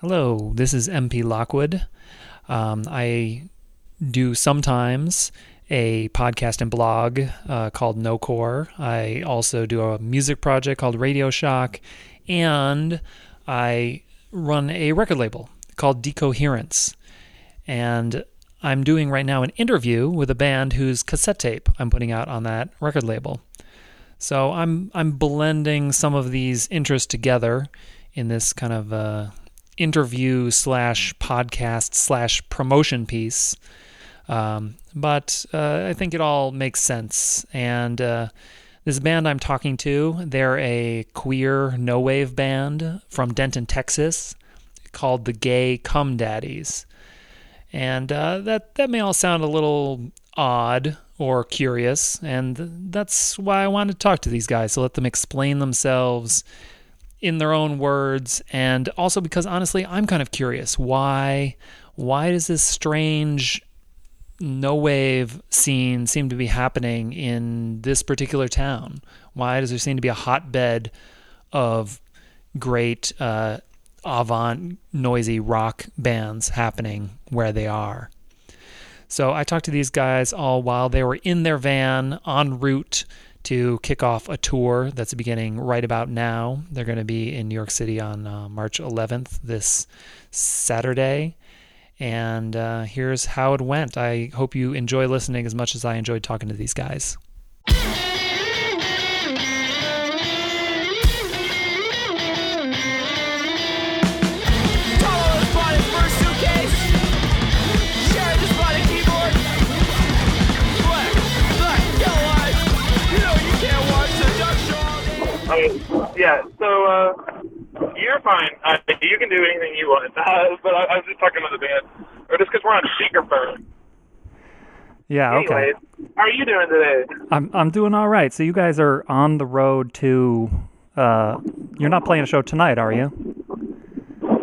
Hello, this is MP Lockwood. Um, I do sometimes a podcast and blog uh, called No Core. I also do a music project called Radio Shock, and I run a record label called Decoherence. And I'm doing right now an interview with a band whose cassette tape I'm putting out on that record label. So I'm I'm blending some of these interests together in this kind of uh, interview slash podcast slash promotion piece. Um, but uh, I think it all makes sense. And uh, this band I'm talking to, they're a queer no wave band from Denton, Texas, called the Gay Cum Daddies. And uh, that that may all sound a little odd or curious, and that's why I wanted to talk to these guys to let them explain themselves in their own words, and also because honestly, I'm kind of curious why why does this strange no wave scene seem to be happening in this particular town? Why does there seem to be a hotbed of great uh, avant noisy rock bands happening where they are? So I talked to these guys all while they were in their van en route to kick off a tour that's beginning right about now. They're going to be in New York City on uh, March 11th, this Saturday. And uh, here's how it went. I hope you enjoy listening as much as I enjoyed talking to these guys. Yeah, so uh, you're fine. Uh, you can do anything you want. Uh, but I, I was just talking to the band, or just because we're on speakerphone. Yeah. Okay. Anyways, how are you doing today? I'm I'm doing all right. So you guys are on the road to. Uh, you're not playing a show tonight, are you?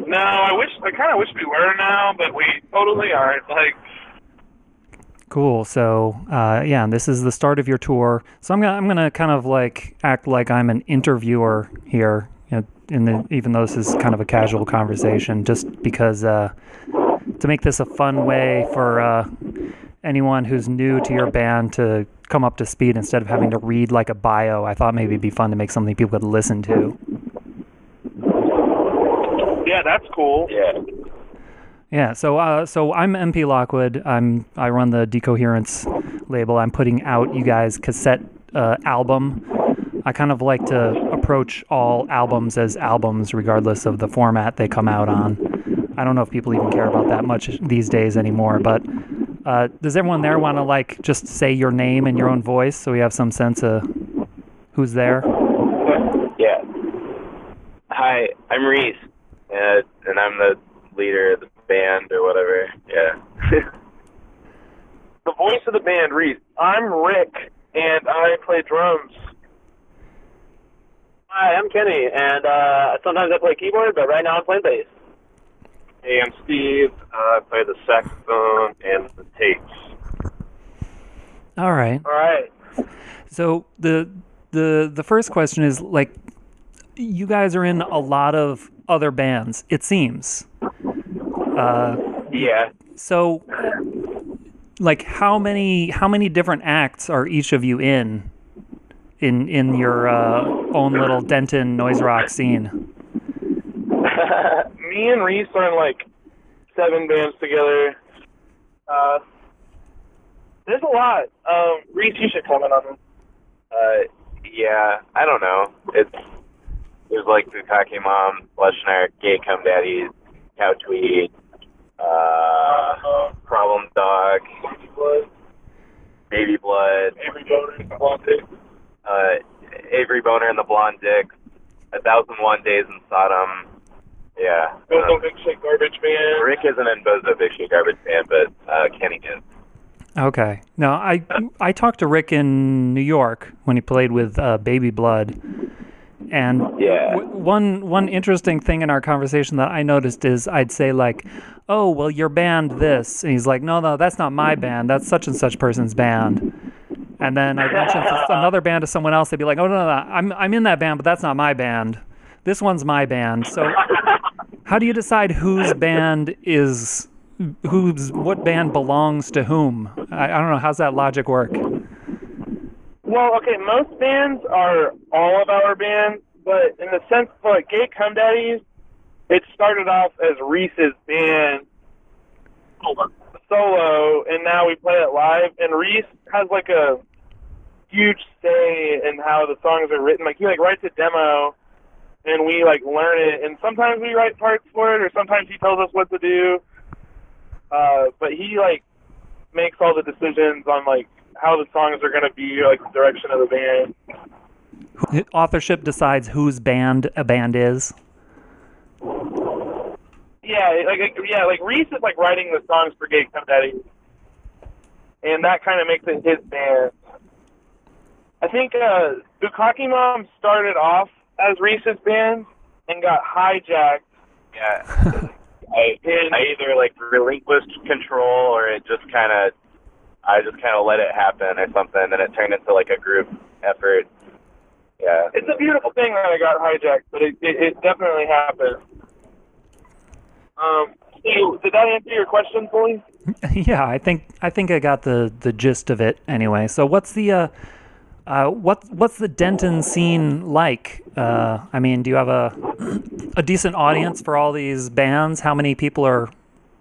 No, I wish. I kind of wish we were now, but we totally aren't. Like. Cool. So, uh, yeah, this is the start of your tour. So I'm gonna I'm gonna kind of like act like I'm an interviewer here, you know, in the, even though this is kind of a casual conversation, just because uh, to make this a fun way for uh, anyone who's new to your band to come up to speed instead of having to read like a bio. I thought maybe it'd be fun to make something people could listen to. Yeah, that's cool. Yeah. Yeah, so uh, so I'm MP Lockwood. I'm I run the Decoherence label. I'm putting out you guys cassette uh, album. I kind of like to approach all albums as albums, regardless of the format they come out on. I don't know if people even care about that much these days anymore. But uh, does everyone there want to like just say your name in your own voice so we have some sense of who's there? Yeah. Hi, I'm Reese, uh, and I'm the leader of the band or whatever. Yeah. the voice of the band, Reese. I'm Rick, and I play drums. Hi, I'm Kenny, and uh, sometimes I play keyboard, but right now I'm playing bass. Hey, I'm Steve. Uh, I play the saxophone and the tapes. All right. All right. So the the the first question is like you guys are in a lot of other bands, it seems. Uh, yeah. so like how many how many different acts are each of you in in in your uh, own little Denton noise rock scene? Me and Reese are in like seven bands together. Uh, there's a lot. Um, Reese, you should comment on them. Uh, yeah. I don't know. It's there's like Bukkake Mom, Flesh Narc, Gay Cum Daddies, Cow Tweed, uh, Problem Dog, Baby Blood, Avery Boner, and Blonde Dick. uh, Avery Boner and the Blonde Dicks, A Thousand One Days in Sodom. Yeah. Bozo Uh, Big Shit Garbage Band. Rick isn't in Bozo Big Shit Garbage Man, but uh, Kenny is. Okay. No, I I talked to Rick in New York when he played with uh, Baby Blood, and Yeah. w- one one interesting thing in our conversation that I noticed is I'd say like, "Oh, well, your band this," and he's like, "No, no, that's not my band. That's such and such person's band." And then I mentioned another band to someone else. They'd be like, "Oh no, no, no, I'm I'm in that band, but that's not my band. This one's my band." So How do you decide whose band is whose what band belongs to whom? I, I don't know. How's that logic work? Well, okay, most bands are all of our bands, but in the sense for like Gay Cum Daddies, it started off as Reese's band solo, and now we play it live. And Reese has like a huge say in how the songs are written. Like he like writes a demo, and we like learn it. And sometimes we write parts for it, or sometimes he tells us what to do. Uh, but he like makes all the decisions on like how the songs are going to be, like the direction of the band. Authorship decides whose band a band is. Yeah, like like, yeah, like Reese is like writing the songs for Gay Cum Daddy, and that kind of makes it his band. I think uh, Bukkake Mom started off as Reese's band and got hijacked. Yeah. I, I either like relinquished control or it just kind of, I just kind of let it happen or something, and it turned into like a group effort. Yeah. It's a beautiful thing that I got hijacked, but it it, it definitely happened. Um, so did that answer your question fully? yeah, I think I think I got the the gist of it anyway. So what's the uh, uh, what what's the Denton scene like? Uh, I mean, do you have a a decent audience for all these bands? How many people are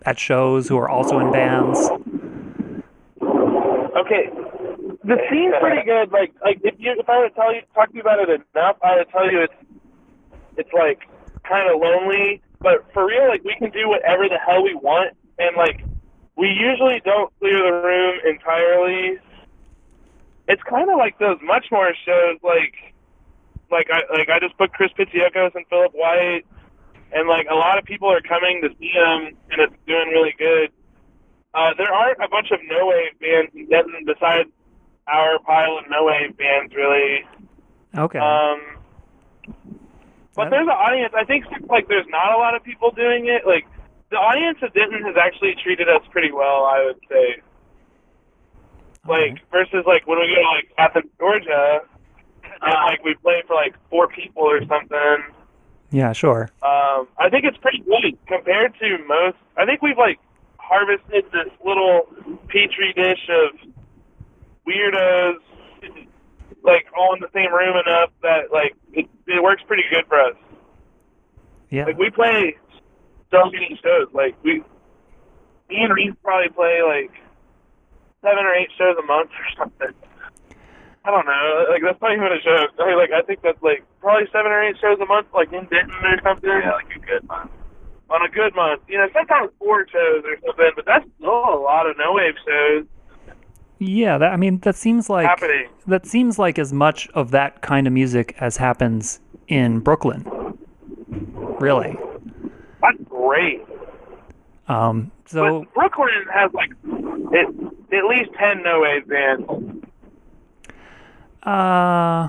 at shows who are also in bands? Okay, the scene's pretty good. Like like if you if I were to tell you talk to you about it enough, I would tell you it's it's like kind of lonely, but for real, like we can do whatever the hell we want, and like we usually don't clear the room entirely. It's kind of like those much more shows, like like I like I just booked Chris Pitsiokos and Philip White, and like a lot of people are coming to see them, and it's doing really good. Uh, there aren't a bunch of no wave bands in Denton besides our pile of no wave bands, really. Okay. Um, but there's an audience. I think since like there's not a lot of people doing it, like the audience of Denton has actually treated us pretty well. I would say. Like versus like when we go to like Athens, Georgia, and like we play for like four people or something. yeah, sure. Um, I think it's pretty good compared to most. I think we've like harvested this little petri dish of weirdos, like all in the same room enough that like it, it works pretty good for us. Yeah. Like we play so many shows. Like we, me and Reese probably play like seven or eight shows a month or something. I don't know. Like that's not even a show. I mean, like I think that's like probably seven or eight shows a month, like in Denton or something. Yeah, like a good month. On a good month, you know, sometimes four shows or something, but that's still a lot of no wave shows Yeah, that, I mean that seems like happening. that seems like as much of that kind of music as happens in Brooklyn. Really. That's great. Um, so but Brooklyn has like it, at least ten no wave bands. Uh,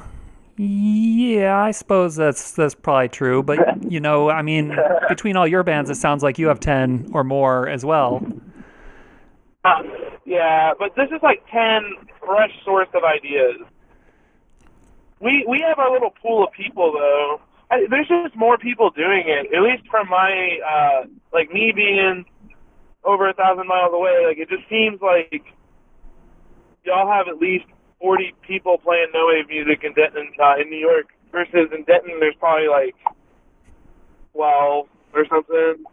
yeah, I suppose that's that's probably true. But you know, I mean, between all your bands, it sounds like you have ten or more as well. Uh, yeah, but this is like ten fresh source of ideas. We we have our little pool of people though. I, there's just more people doing it. At least from my uh, like me being over a thousand miles away. Like it just seems like y'all have at least forty people playing no wave music in Denton uh, in New York versus in Denton there's probably like twelve or something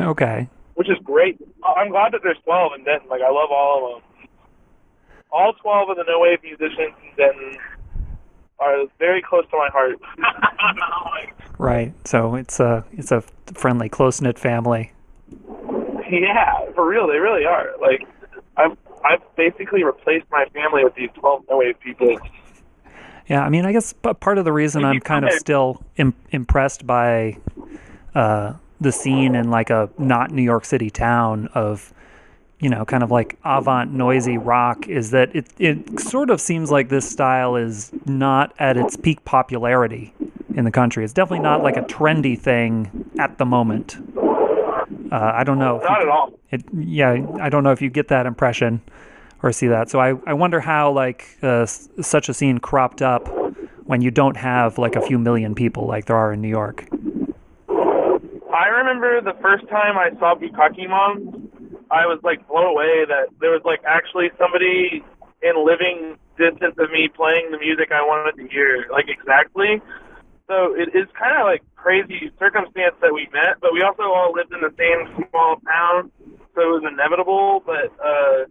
Okay. Which is great. I'm glad that there's 12 in Denton. Like I love all of them. All 12 of the no wave musicians in Denton are very close to my heart. Right. So it's a it's a friendly, close knit family. yeah, for real, they really are. Like I've I've basically replaced my family with these 12 no wave people. Yeah, I mean, I guess p- part of the reason I'm kind of still Im- impressed by uh, the scene in like a not New York City town of, you know, kind of like avant noisy rock is that it it sort of seems like this style is not at its peak popularity in the country. It's definitely not like a trendy thing at the moment. Uh, I don't know. if you Not at all. it yeah i don't know if you get that impression or see that so i, I wonder how like uh, s- such a scene cropped up when you don't have like a few million people like there are in new york I remember the first time I saw Bukkake Moms, I was like blown away that there was like actually somebody in living distance of me playing the music I wanted to hear, like exactly. So it is kind of like crazy circumstance that we met, but we also all lived in the same small town, so it was inevitable. But uh,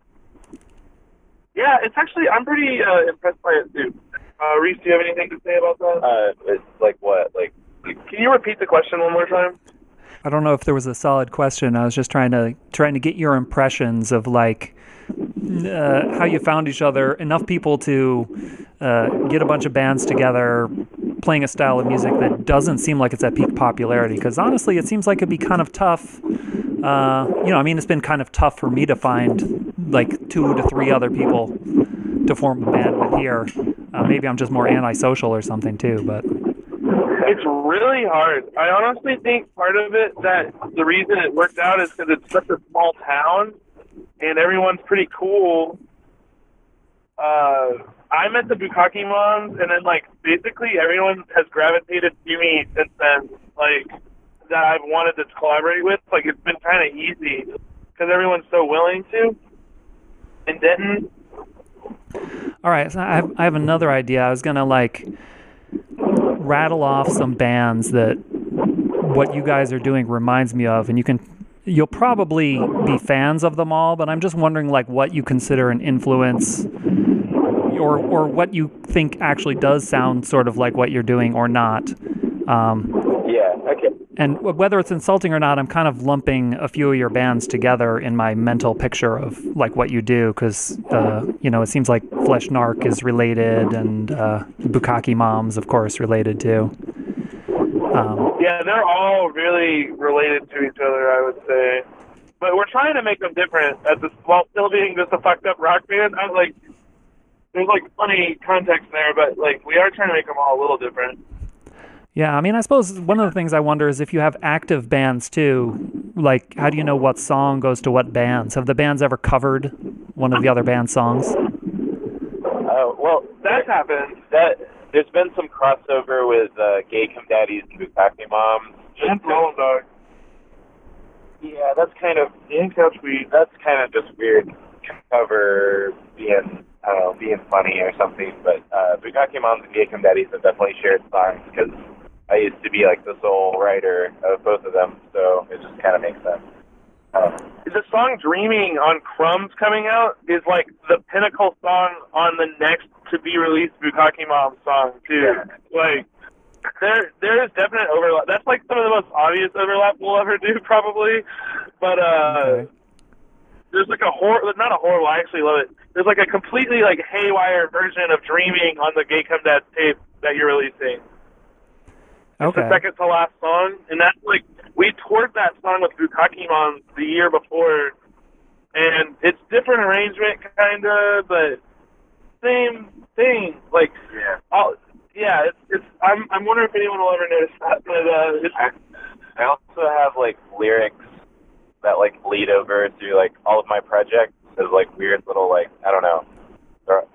yeah, it's actually I'm pretty uh, impressed by it too. Uh, Reese, do you have anything to say about that? Uh, it's like what? Like, Can you repeat the question one more time? I don't know if there was a solid question. I was just trying to trying to get your impressions of like uh, how you found each other. Enough people to uh, get a bunch of bands together, playing a style of music that doesn't seem like it's at peak popularity. Because honestly, it seems like it'd be kind of tough. Uh, you know, I mean, it's been kind of tough for me to find like two to three other people to form a band with here. Uh, maybe I'm just more antisocial or something too, but. It's really hard. I honestly think part of it that the reason it worked out is because it's such a small town and everyone's pretty cool. Uh, I met the Bukkake moms, and then like basically everyone has gravitated to me since then. Like that I've wanted to collaborate with. Like it's been kind of easy because everyone's so willing to. In Denton, All right, so I have, I have another idea. I was gonna like rattle off some bands that what you guys are doing reminds me of, and you can you'll probably be fans of them all, but I'm just wondering like what you consider an influence or or what you think actually does sound sort of like what you're doing or not. Um, okay. and whether it's insulting or not, I'm kind of lumping a few of your bands together in my mental picture of like what you do, because uh, you know it seems like Flesh Narc is related, and uh, Bukkake Moms, of course, related too. Um, yeah, they're all really related to each other. I would say, but we're trying to make them different. At this, while still being just a fucked up rock band, I was like, there's like funny context there, but like we are trying to make them all a little different. Yeah, I mean, I suppose one of the things I wonder is if you have active bands too, like how do you know what song goes to what bands? Have the bands ever covered one of the other band's songs? Oh well, That's happened. that there's been some crossover with uh, Gay Cum Daddies and Bukkake Moms. Just And Rolling Dog. yeah, that's kind of And Couch Weed. that's kind of just weird cover being I don't know being funny or something. But uh, Bukkake Moms and Gay Cum Daddies have definitely shared songs because I used to be like the sole writer of both of them, so it just kind of makes sense. Um, The song Dreaming on Crumbs coming out is like the pinnacle song on the next to be released Bukkake Mom song too. Yeah. Like there there is definite overlap. That's like some of the most obvious overlap we'll ever do probably. But uh Okay. there's like a hor not a horrible, I actually love it. There's like a completely like haywire version of Dreaming on the Gay Cum Dad tape that you're releasing. It's Okay. the second to last song, and that's like we toured that song with Bukkake Moms the year before, and it's different arrangement, kinda, but same thing. Like, yeah. I'll, yeah, it's it's. I'm I'm wondering if anyone will ever notice that, but uh, it's I, I also have like lyrics that like lead over through like all of my projects as like weird little like I don't know.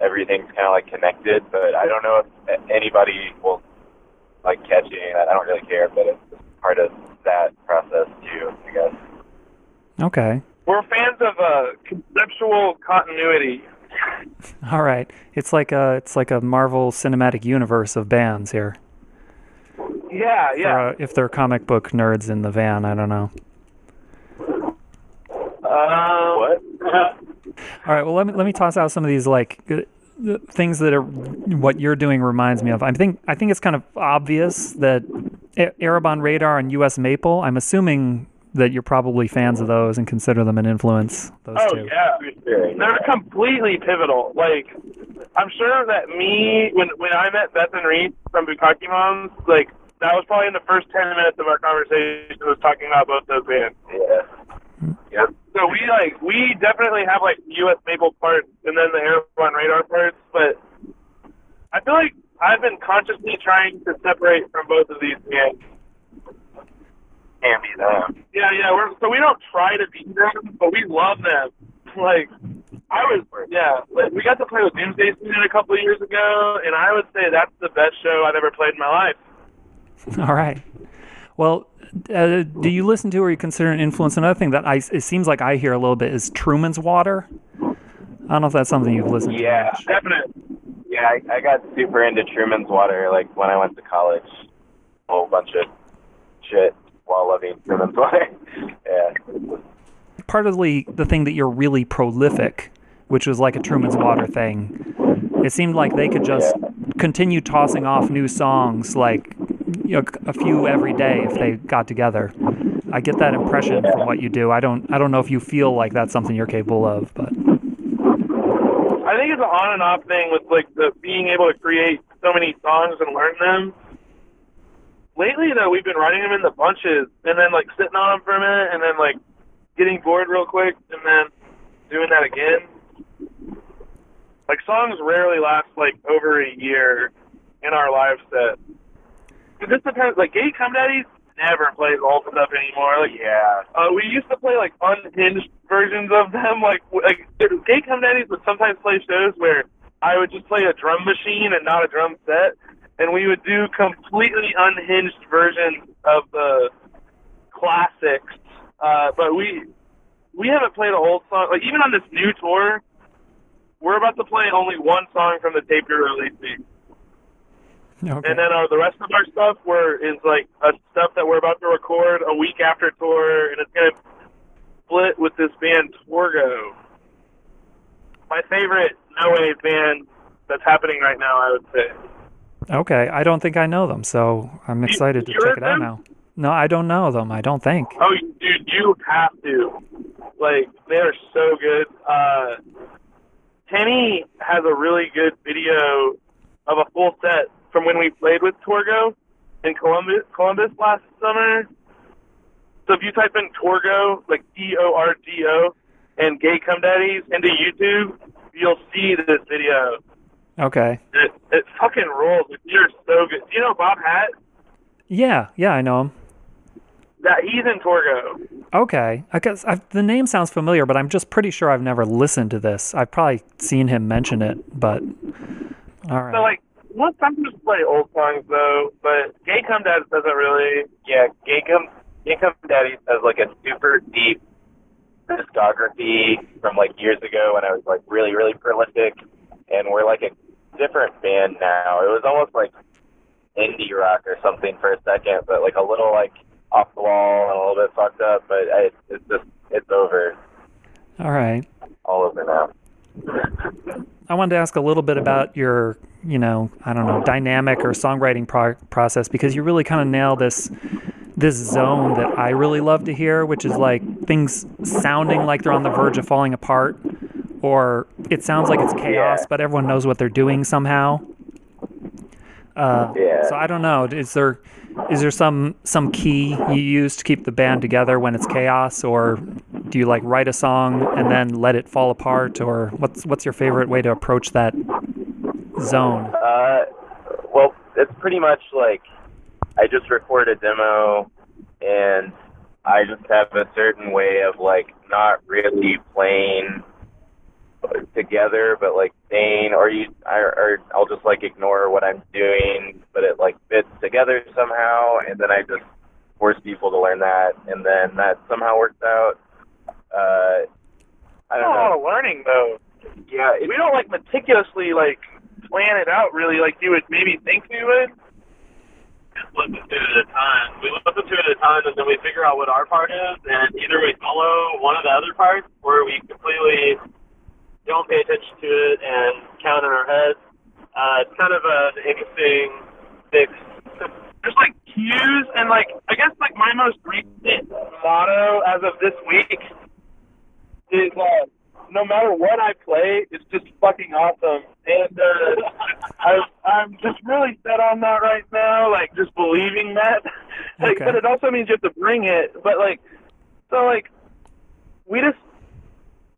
Everything's kind of like connected, but I don't know if anybody will like catch any of that. I don't really care, but it's part of that process too, I guess. Okay. we're fans of uh, conceptual continuity. All right. It's like a it's like a Marvel Cinematic Universe of bands here. Yeah, Or, yeah. uh, if they're comic book nerds in the van, I don't know. Uh, What? All right. Well, let me let me toss out some of these like the things that are what you're doing reminds me of. I think I think it's kind of obvious that A- Arab on Radar and U.S. Maple. I'm assuming that you're probably fans of those and consider them an influence. Those Oh two. yeah, they're completely pivotal. Like, I'm sure that me when when I met Beth and Reed from Bukkake Moms, like that was probably in the first ten minutes of our conversation was talking about both those bands. Yeah. Yep. So we like we definitely have like U.S. Maple parts and then the Arab on Radar parts, but I feel like I've been consciously trying to separate from both of these bands. Can't be them. Yeah, yeah. We're, so we don't try to beat them, but we love them. Like I was, yeah. Like we got to play with Doomsday Student a couple of years ago, and I would say that's the best show I've ever played in my life. All right. Well, uh, do you listen to or you consider an influence? Another thing that I it seems like I hear a little bit is Truman's Water. I don't know if that's something you've listened to. Yeah, definitely. Yeah. I, I got super into Truman's Water like when I went to college. A whole bunch of shit while loving Truman's Water. yeah. Partly the thing that you're really prolific, which was like a Truman's Water thing. It seemed like they could just continue tossing off new songs, like you know, a few every day if they got together. I get that impression from what you do. I don't. I don't know if you feel like that's something you're capable of, but I think it's an on and off thing with like the being able to create so many songs and learn them. Lately, though, we've been writing them in the bunches and then like sitting on them for a minute and then like getting bored real quick and then doing that again. Like songs rarely last like over a year in our live set. It just depends. Like Gay Cum Daddies never plays old stuff anymore. Like Yeah. uh, we used to play like unhinged versions of them. Like like Gay Cum Daddies would sometimes play shows where I would just play a drum machine and not a drum set, and we would do completely unhinged versions of the classics. Uh, but we we haven't played a old song. Like even on this new tour, we're about to play only one song from the tape you're releasing. Okay. And then uh, the rest of our stuff were is like uh, stuff that we're about to record a week after tour, and it's gonna split with this band Torgo. My favorite no wave band that's happening right now, I would say. Okay, I don't think I know them, so I'm excited to check it out them? now. No, I don't know them. I don't think. Oh, dude, you have to. Like, they are so good. Uh, Kenny has a really good video of a full set from when we played with Torgo in Columbus, Columbus last summer. So if you type in Torgo, like T O R G O, and Gay Cum Daddies into YouTube, you'll see this video. Okay. It, it fucking rules. You're so good. Do you know Bob Hat? Yeah, yeah, I know him. That he's in Torgo. Okay, I guess i the name sounds familiar, but I'm just pretty sure I've never listened to this. I've probably seen him mention it, but all right. So like, we'll sometimes play old songs though, but Gay Cum Dads doesn't really. Yeah, Gay Cum, Gay Cum Daddies has like a super deep discography from like years ago when I was like really, really prolific. And we're like a different band now. It was almost like indie rock or something for a second, but like a little like off the wall and a little bit fucked up. But I, it's just, it's over, all right. all over now. I wanted to ask a little bit about your, you know, I don't know, dynamic or songwriting pro- process because you really kind of nail this this zone that I really love to hear, which is like things sounding like they're on the verge of falling apart, or it sounds like it's chaos, Yeah. but everyone knows what they're doing somehow. Uh, Yeah. So I don't know. Is there is there some some key you use to keep the band together when it's chaos, or do you like write a song and then let it fall apart, or what's what's your favorite way to approach that zone? Uh, well, it's pretty much like I just record a demo, and I just have a certain way of like not really playing together, but like saying, or you, I, or I'll just like ignore what I'm doing, but it like fits together somehow, and then I just force people to learn that, and then that somehow works out. Uh, I don't a lot know. of learning though. Yeah, it, We don't like meticulously like plan it out really like you would maybe think we would. just listen to it at a time. We listen to it at a time, and then we figure out what our part is, and either we follow one of the other parts, or we completely don't pay attention to it and count in our heads. Uh, it's kind of an interesting mix. There's like cues and like I guess like my most recent motto as of this week is uh, no matter what I play, it's just fucking awesome. And uh, I, I'm just really set on that right now, like just believing that. like, Okay. But it also means you have to bring it. But like, so like, we just,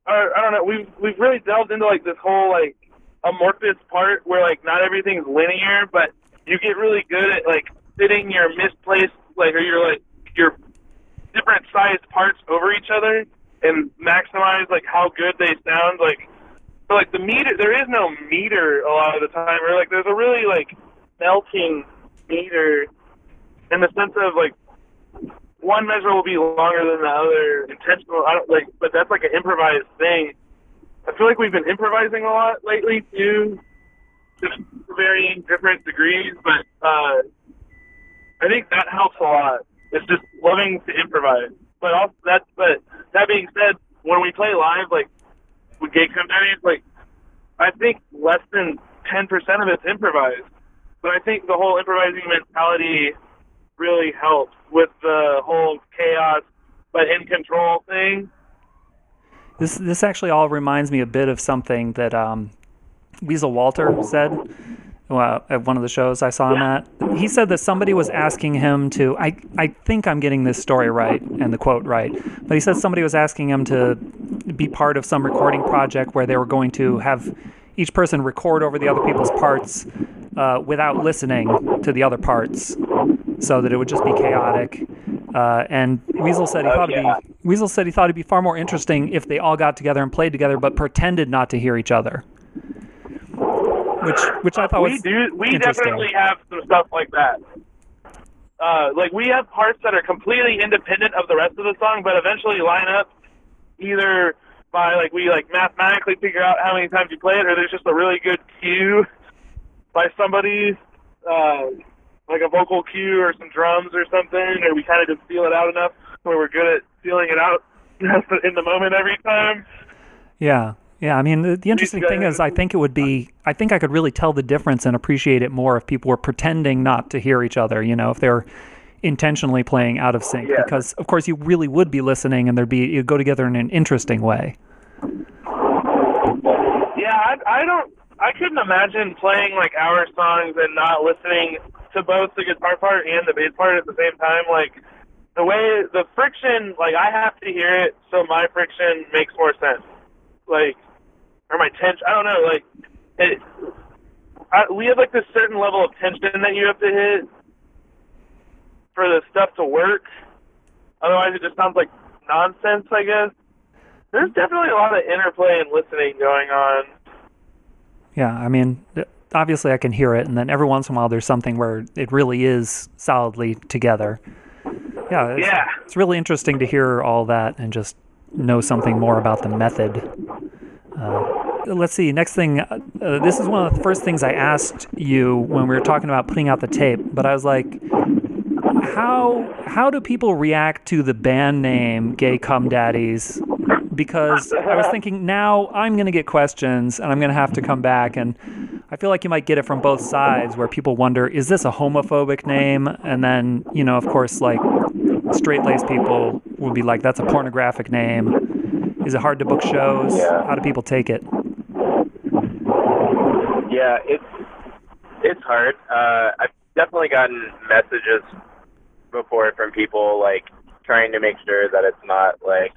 or I don't know, we've we've really delved into like this whole like amorphous part where like not everything's linear, but you get really good at like fitting your misplaced like or your like your different sized parts over each other and maximize like how good they sound. Like so like the meter there is no meter a lot of the time or like there's a really like melting meter in the sense of like one measure will be longer than the other, intentional. I don't like, but that's like an improvised thing. I feel like we've been improvising a lot lately too, just varying different degrees. But uh, I think that helps a lot. It's just loving to improvise. But also that, but that being said, when we play live, like with Gay Cum Daddies, like I think less than ten percent of it's improvised. But I think the whole improvising mentality really helps with the whole chaos but in control thing. This this actually all reminds me a bit of something that um, Weasel Walter said well, at one of the shows I saw him at. He said that somebody was asking him to. I I think I'm getting this story right and the quote right, but he said somebody was asking him to be part of some recording project where they were going to have each person record over the other people's parts uh, without listening to the other parts, so that it would just be chaotic. Uh, and Weasel said he Oh, thought yeah. it'd be Weasel said he thought it'd be far more interesting if they all got together and played together, but pretended not to hear each other. Which which I thought we was do. We definitely have some stuff like that. Uh, like we have parts that are completely independent of the rest of the song, but eventually line up either by like we like mathematically figure out how many times you play it, or there's just a really good cue by somebody, uh, like a vocal cue or some drums or something, or we kind of just feel it out enough where we're good at feeling it out in the moment every time. Yeah. Yeah, I mean, the, the interesting thing is, I think it would be, I think I could really tell the difference and appreciate it more if people were pretending not to hear each other, you know, if they're intentionally playing out of sync. Yeah. Because, of course, you really would be listening and there'd be, it'd go together in an interesting way. Yeah, I, I don't. I couldn't imagine playing like our songs and not listening to both the guitar part and the bass part at the same time. Like the way the friction, like I have to hear it, so my friction makes more sense. Like or my tension. I don't know. Like it. I, we have like this certain level of tension that you have to hit for the stuff to work. Otherwise, it just sounds like nonsense. I guess. There's definitely a lot of interplay and listening going on. Yeah, I mean, obviously I can hear it, and then every once in a while there's something where it really is solidly together. Yeah, it's, Yeah. it's really interesting to hear all that and just know something more about the method. Uh, let's see. Next thing, uh, uh, this is one of the first things I asked you when we were talking about putting out the tape. But I was like, how how do people react to the band name Gay Cum Daddies? Because I was thinking now I'm going to get questions and I'm going to have to come back and I feel like you might get it from both sides where people wonder is this a homophobic name? And then you know of course like straight laced people would be like that's a pornographic name. Is it hard to book shows? Yeah. how do people take it? Yeah, it's it's hard. Uh, I've definitely gotten messages before from people like trying to make sure that it's not like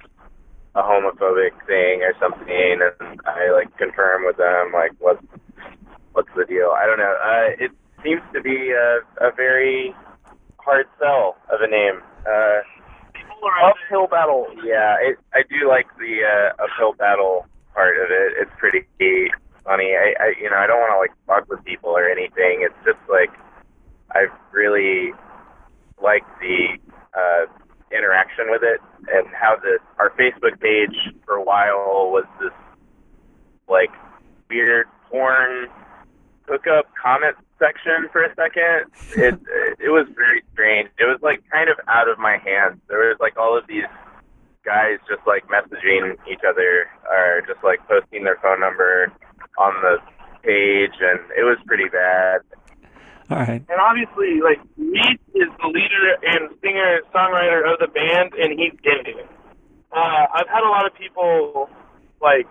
a homophobic thing or something, and I like confirm with them like what's the deal. I don't know. Uh, it seems to be a, a very hard sell of a name. Uh, uphill battle. Yeah, it, I do like the uh, uphill battle part of it. It's pretty funny. I, I you know I don't want to like fuck with people or anything. It's just like I really like the uh, interaction with it and how the our Facebook page for a while was this like weird porn hookup comment section for a second. It it was very strange. It was like kind of out of my hands. There was like all of these guys just like messaging each other or just like posting their phone number on the page and it was pretty bad. all right And obviously, like Meat is the leader and singer and songwriter of the band, and he's gay. Uh, I've had a lot of people like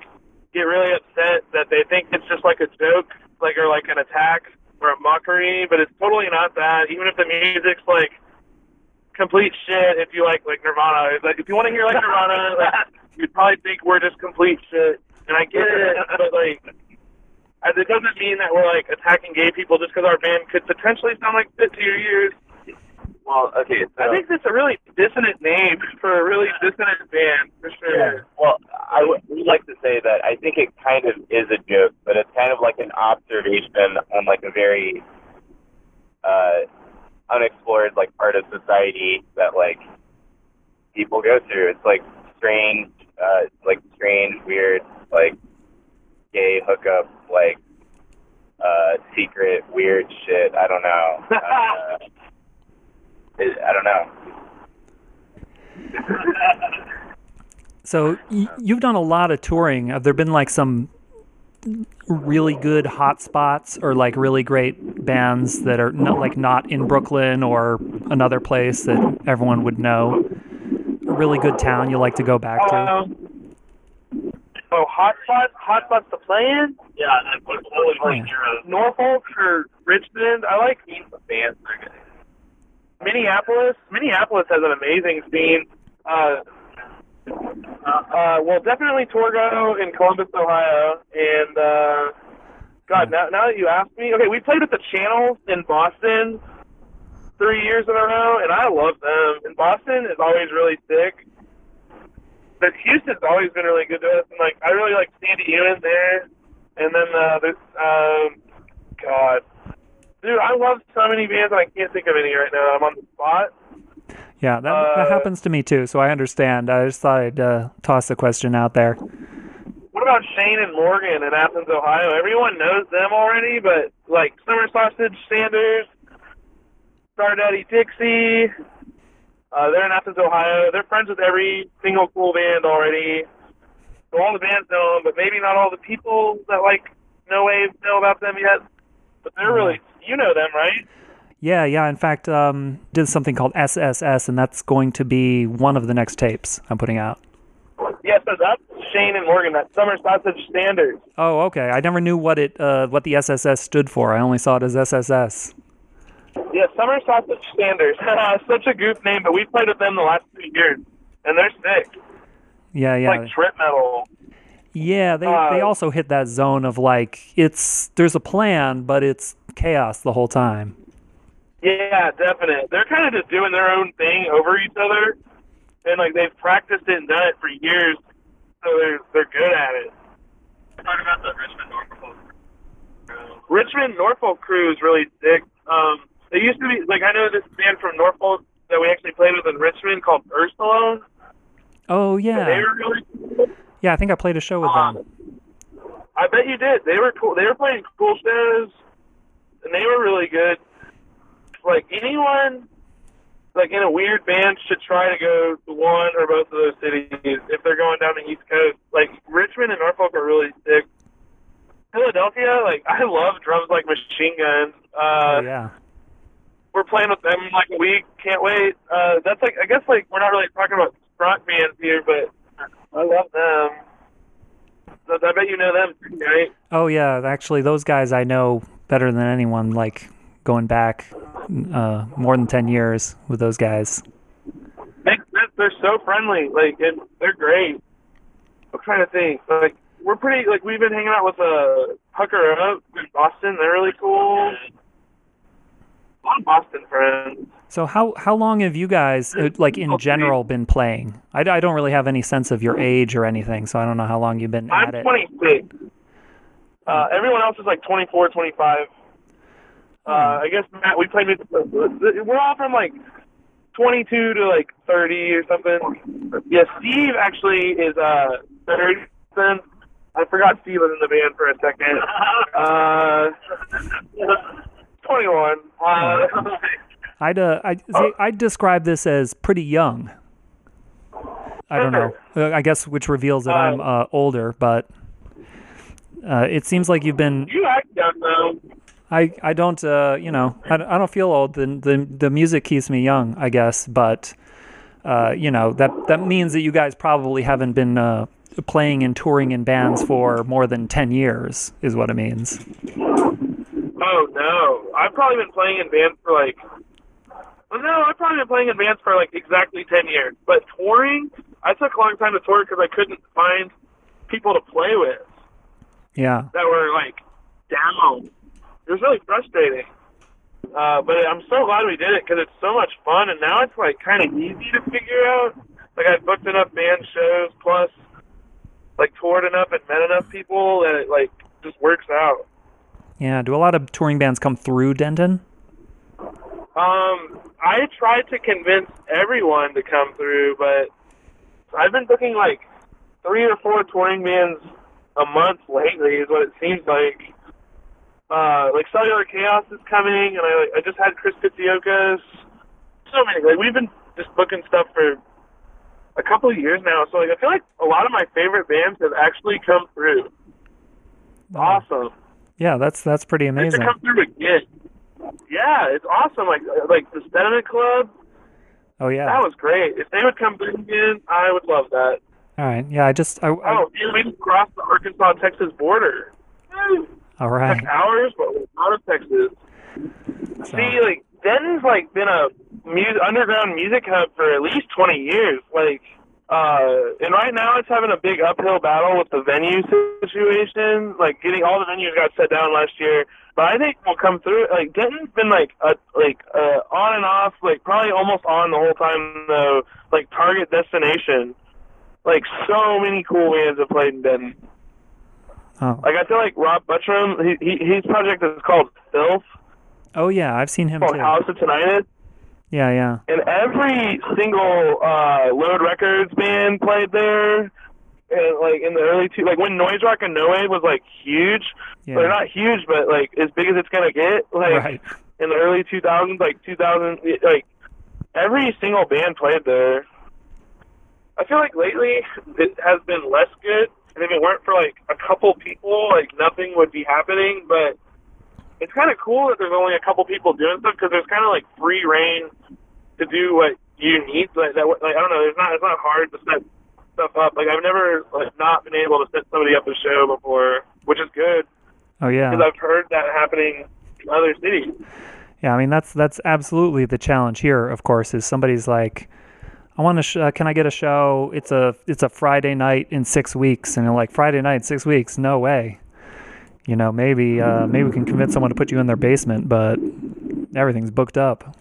get really upset that they think it's just like a joke, like or like an attack or a mockery, but it's totally not that. Even if the music's like complete shit, if you like like Nirvana, like if you want to hear like Nirvana, like, you'd probably think we're just complete shit. And I get it, but like it doesn't mean that we're like attacking gay people just because our band could potentially sound like shit to your ears. Well, okay, so I think that's a really dissonant name for a really dissonant band, for sure. Yeah. Well, I would like to say that I think it kind of is a joke, but it's kind of like an observation on like a very uh, unexplored like part of society that like people go through. It's like strange, uh, like strange, weird, like gay hookup, like uh, secret, weird shit. I don't know. Uh, it, I don't know. So y- you've done a lot of touring. Have there been like some really good hot spots or like really great bands that are not like not in Brooklyn or another place that everyone would know? A really good town you like to go back to? Um, oh, hot spots to play in. Yeah, and what what was like your uh, Norfolk or Richmond. I like these Bands are good. Minneapolis. Minneapolis has an amazing scene. Uh, uh, well, definitely Torgo in Columbus, Ohio, and uh, God, now, now that you ask me, okay, we played at the Channel in Boston three years in a row, and I love them. And Boston is always really sick. But Houston's always been really good to us, and like I really like Sandy Ewen there. And then uh, there's um, God, dude, I love so many bands, and I can't think of any right now. I'm on the spot. Yeah, that, that Uh, happens to me too, so I understand. I just thought I'd uh, toss the question out there. What about Shane and Morgan in Athens, Ohio? Everyone knows them already, but like Summer Sausage Standards, Star Daddy Dixie, uh, they're in Athens, Ohio. They're friends with every single cool band already. So all the bands know them, but maybe not all the people that like No Wave know about them yet. But they're really, you know them, right? Yeah, yeah. In fact, um, did something called SSS, and that's going to be one of the next tapes I'm putting out. Yeah, so that's Shane and Morgan, that Summer Sausage Standards. Oh, okay. I never knew what it uh, what the SSS stood for. I only saw it as SSS. Yeah, Summer Sausage Standards. Such a goof name, but we played with them the last two years, and they're sick. Yeah, yeah, Like trip metal. yeah. They uh, they also hit that zone of like it's there's a plan, but it's chaos the whole time. Yeah, definite. They're kind of just doing their own thing over each other, and like they've practiced it and done it for years, so they're they're good at it. talking about the Richmond Norfolk? crew. Richmond Norfolk crew is really sick. Um, they used to be like I know this band from Norfolk that we actually played with in Richmond called Urstalone. Oh yeah. They yeah, were really cool. yeah. I think I played a show with Um, them. I bet you did. They were cool. They were playing cool shows, and they were really good. Like anyone, like in a weird band, should try to go to one or both of those cities if they're going down the East Coast. Like Richmond and Norfolk are really sick. Philadelphia, like I love drums like Machine Gun. Uh, oh yeah. We're playing with them like a week. Can't wait. Uh, that's like I guess like we're not really talking about rock bands here, but I love them. I bet you know them, right? Oh yeah. Actually, those guys I know better than anyone. Like going back uh, more than ten years with those guys. Makes sense. They're so friendly. Like, and they're great. I'm trying to think. Like, we're pretty. Like, we've been hanging out with uh, Pucker Up in Boston. They're really cool. A lot of Boston friends. So how how long have you guys uh, like in general been playing? I, I don't really have any sense of your age or anything, so I don't know how long you've been I'm at it. 26. Uh, everyone else is like 24, 25. Uh, I guess Matt, we played. with- We're all from like 22 to like 30 or something. Yeah, Steve actually is uh 30. I forgot Steve was in the band for a second. Uh, 21. Uh, I'd uh, I see, I'd describe this as pretty young. I don't know. Uh, I guess which reveals that I'm uh, older, but uh, it seems like you've been. you act young though. I I don't uh, you know I, I don't feel old. The the the music keeps me young, I guess, but uh, you know that that means that you guys probably haven't been uh, playing and touring in bands for more than ten years, is what it means. Oh no, I've probably been playing in bands for like. Well, no, I've probably been playing in bands for like exactly ten years. But touring, I took a long time to tour because I couldn't find people to play with Yeah. that were like down. It was really frustrating. Uh, but I'm so glad we did it because it's so much fun, and now it's like kind of easy to figure out. Like I booked enough band shows, plus like toured enough and met enough people that it like just works out. Yeah. Do a lot of touring bands come through Denton? Um, I tried to convince everyone to come through, but I've been booking like three or four touring bands a month lately. Is what it seems like. Uh, like Cellular Chaos is coming, and I I just had Chris Pitsiokas. So many. Like we've been just booking stuff for a couple of years now. So like I feel like a lot of my favorite bands have actually come through. Awesome. Yeah, that's that's pretty amazing. come through again. Yeah, it's awesome. Like like the Sediment Club, Oh yeah. that was great. If they would come through again, I would love that. All right. Yeah, I just I, I Oh, we can cross the Arkansas Texas border. all right. Like hours, but we're out of Texas. So- See, like Denton's like been a mu- underground music hub for at least twenty years. Like, uh, and right now it's having a big uphill battle with the venue situation. Like, getting all the venues got shut down last year. But I think we'll come through. Like Denton's been like a like uh, on and off, like probably almost on the whole time though. Like target destination. Like so many cool bands have played in Denton. Oh. Like I feel like Rob Buttram, he, he his project is called Filth, oh yeah, I've seen him called too. House of Tinnitus. Yeah, yeah. And every single uh, Load Records band played there. And like in the early two, like when Noise Rock and No Wave was like huge, Yeah. they're not huge, but like as big as it's gonna get. Like Right. in the early 2000s, like 2000, like every single band played there. I feel like lately it has been less good, and if it weren't for like a couple people, like nothing would be happening. But it's kind of cool that there's only a couple people doing stuff because there's kind of like free reign to do what you need. Like that, like I don't know. There's not. It's not hard to set stuff up. Like I've never like not been able to set somebody up a show before, which is good Oh yeah. because I've heard that happening in other cities. Yeah, I mean that's that's absolutely the challenge here. Of course, is somebody's like, I want to. Sh- uh, can I get a show? It's a it's a Friday night in six weeks, and you're like Friday night six weeks? No way. You know, maybe uh, maybe we can convince someone to put you in their basement, but everything's booked up.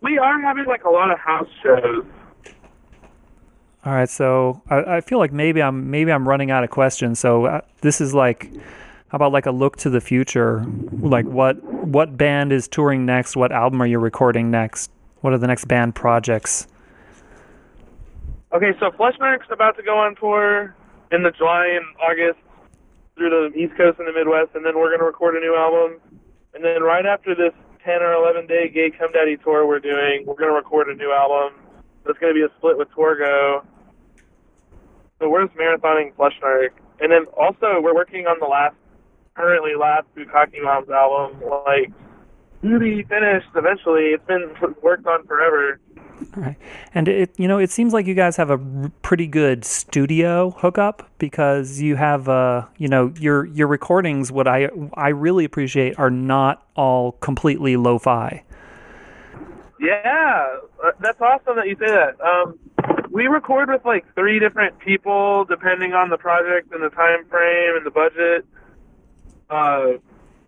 We are having like a lot of house shows. All right, so I, I feel like maybe I'm maybe I'm running out of questions. So uh, this is like, how about like a look to the future? Like what what band is touring next? What album are you recording next? What are the next band projects? Okay, so Flesh Narc's about to go on tour in the July and August through the East Coast and the Midwest, and then we're going to record a new album. And then right after this 10 or 11 day Gay Cum Daddy tour we're doing, we're going to record a new album. That's going to be a split with Torgo. So we're just marathoning Fleshmark. And then also we're working on the last, currently last Bukkake Moms album. Like, to be finished eventually. It's been worked on forever. Right. And it you know it seems like you guys have a pretty good studio hookup because you have uh you know your your recordings what I I really appreciate are not all completely lo-fi. Yeah, uh, that's awesome that you say that. Um, we record with like three different people depending on the project and the time frame and the budget. Uh,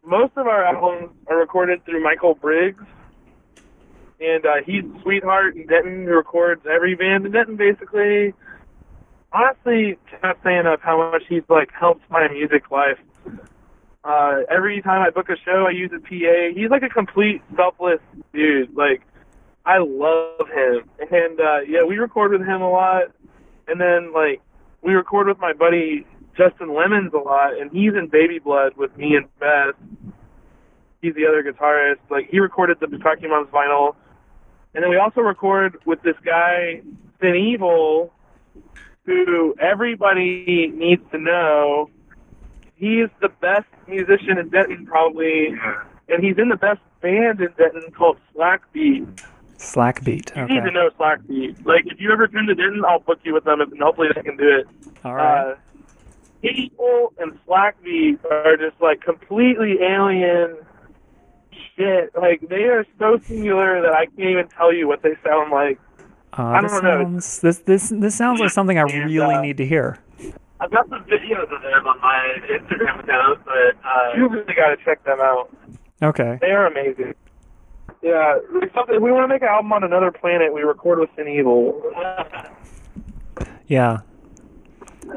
most of our albums are recorded through Michael Briggs, and uh, he's sweetheart in Denton who records every band in Denton basically. Honestly, cannot say enough how much he's like helped my music life. Uh, every time I book a show, I use a PA. He's like a complete selfless dude. Like, I love him. And, uh, yeah, we record with him a lot. And then, like, we record with my buddy Justin Lemons a lot, and he's in Baby Blood with me and Beth. He's the other guitarist. Like, he recorded the Bukkake Moms vinyl. And then we also record with this guy, Sin Evil, who everybody needs to know. He's the best musician in Denton, probably, and he's in the best band in Denton called Slack Beat. Slack beat. You Okay. need to know Slack Beat. Like, if you ever come to Denton, I'll book you with them, and hopefully they can do it. All right. Uh, People and Slack Beat are just like completely alien shit. Like, they are so singular that I can't even tell you what they sound like. Uh, I this don't know. sounds this this this sounds like something I And, really uh, need to hear. I've got some videos of them on my Instagram account, but uh, You really got to check them out. Okay. They are amazing. Yeah, something. We want to make an album on another planet, we record with Sin Evil. Yeah.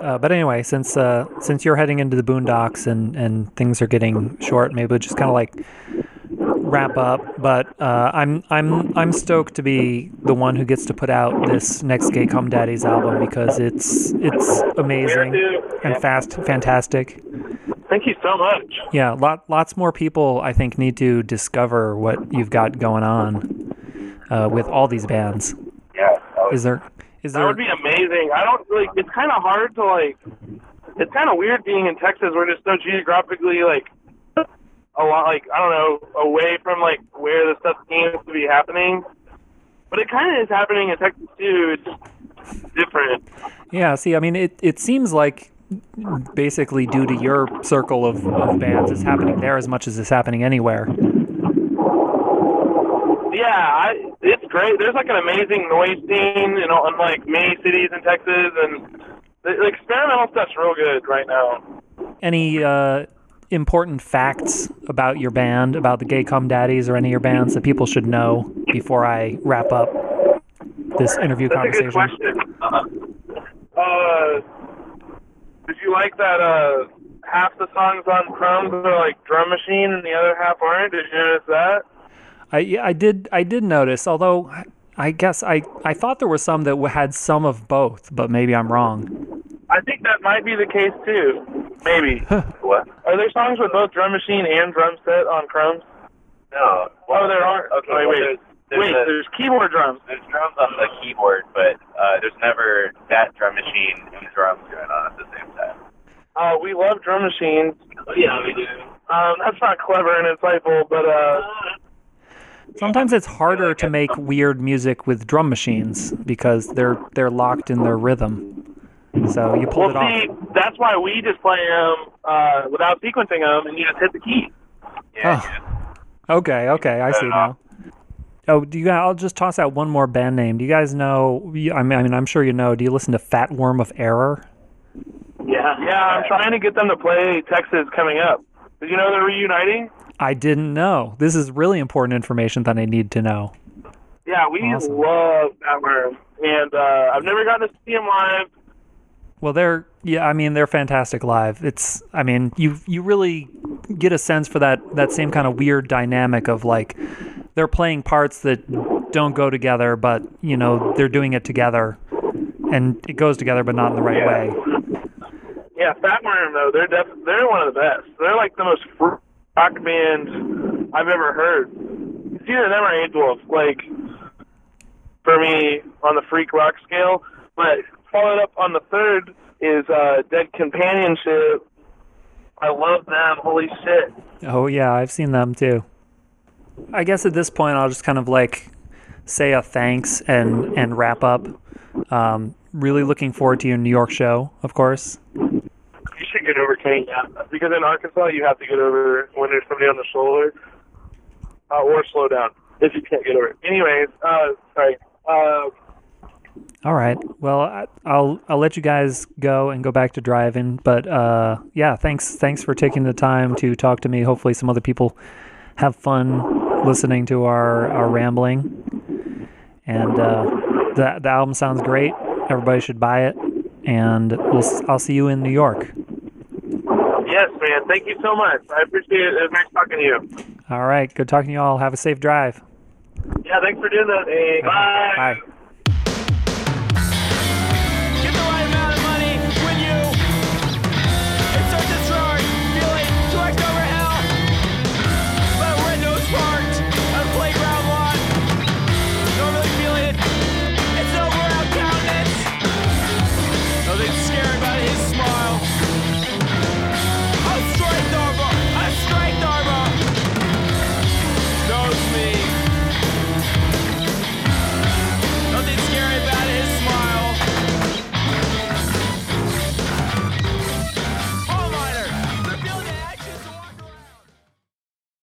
Uh, but anyway, since uh, since you're heading into the boondocks and, and things are getting short, maybe we'll just kind of like wrap up, but uh, I'm I'm I'm stoked to be the one who gets to put out this next Gay Cum Daddies album because it's it's amazing and fast, fantastic. Thank you so much. Yeah, lot lots more people I think need to discover what you've got going on uh, with all these bands. Yeah. Is there is That there would be amazing. I don't like. It's kind of hard to like. It's kind of weird being in Texas. We're just so geographically like a lot like I don't know away from like where the stuff seems to be happening. But it kind of is happening in Texas too. It's just different. Yeah, see, I mean, it, it seems like basically due to your circle of, of bands, it's happening there as much as it's happening anywhere. Yeah, I, it's great. There's like an amazing noise scene, you know, in like many cities in Texas, and the, the experimental stuff's real good right now. Any uh, important facts about your band, about the Gay Cum Daddies, or any of your bands that people should know before I wrap up this interview That's a conversation? good question. Uh, did you like that? Uh, half the songs on Crumbs are like drum machine, and the other half aren't. Did you notice that? I yeah, I did I did notice, although I guess I, I thought there were some that had some of both, but maybe I'm wrong. I think that might be the case too. Maybe. What? Are there songs with both drum machine and drum set on Crumbs? No. Oh, there are. Okay. Wait, well, wait. There's, there's, Wait, a- there's keyboard drums. there's drums on the keyboard, but uh, there's never that drum machine and drums going on at the same time. Uh, we love drum machines. Yeah, we do. Um, that's not clever and insightful, but uh, Sometimes it's harder to make weird music with drum machines because they're they're locked in their rhythm. So you pull well, it off. see, that's why we just play them uh, without sequencing them, and you just hit the key. Yeah. Oh. Okay, okay, I see now. Oh, do you guys? I'll just toss out one more band name. Do you guys know? I mean, I mean, I'm sure you know. Do you listen to Fat Worm of Error? Yeah, yeah. I'm trying to get them to play Texas coming up. Did you know they're reuniting? I didn't know. This is really important information that I need to know. Yeah, we Awesome. love that worm, and uh, I've never gotten to see them live. Well, they're yeah. I mean, they're fantastic live. It's. I mean, you you really get a sense for that that same kind of weird dynamic of like they're playing parts that don't go together, but you know they're doing it together, and it goes together, but not in the right way. Yeah, Fat Worm though, they're def- they're one of the best. They're like the most rock band I've ever heard. It's either them or Angel Wolf, like for me on the freak rock scale. But followed up on the third is uh, Dead Companionship. I love them. Holy shit. Oh yeah, I've seen them too. I guess at this point I'll just kind of like say a thanks and and wrap up. Um, really looking forward to your New York show, of course. You should get over Kenny. Because in Arkansas, you have to get over when there's somebody on the shoulder. Uh, or slow down if you can't get over it. Anyways, uh, sorry. Uh, All right. Well, I, I'll I'll let you guys go and go back to driving. But uh, yeah, thanks thanks for taking the time to talk to me. Hopefully, some other people have fun listening to our our rambling. And uh, the the album sounds great. Everybody should buy it. And we'll I'll see you in New York. yes, man. Thank you so much. I appreciate it. It was nice talking to you. All right. Good talking to you all. Have a safe drive. Yeah, thanks for doing that. Hey, bye. Bye.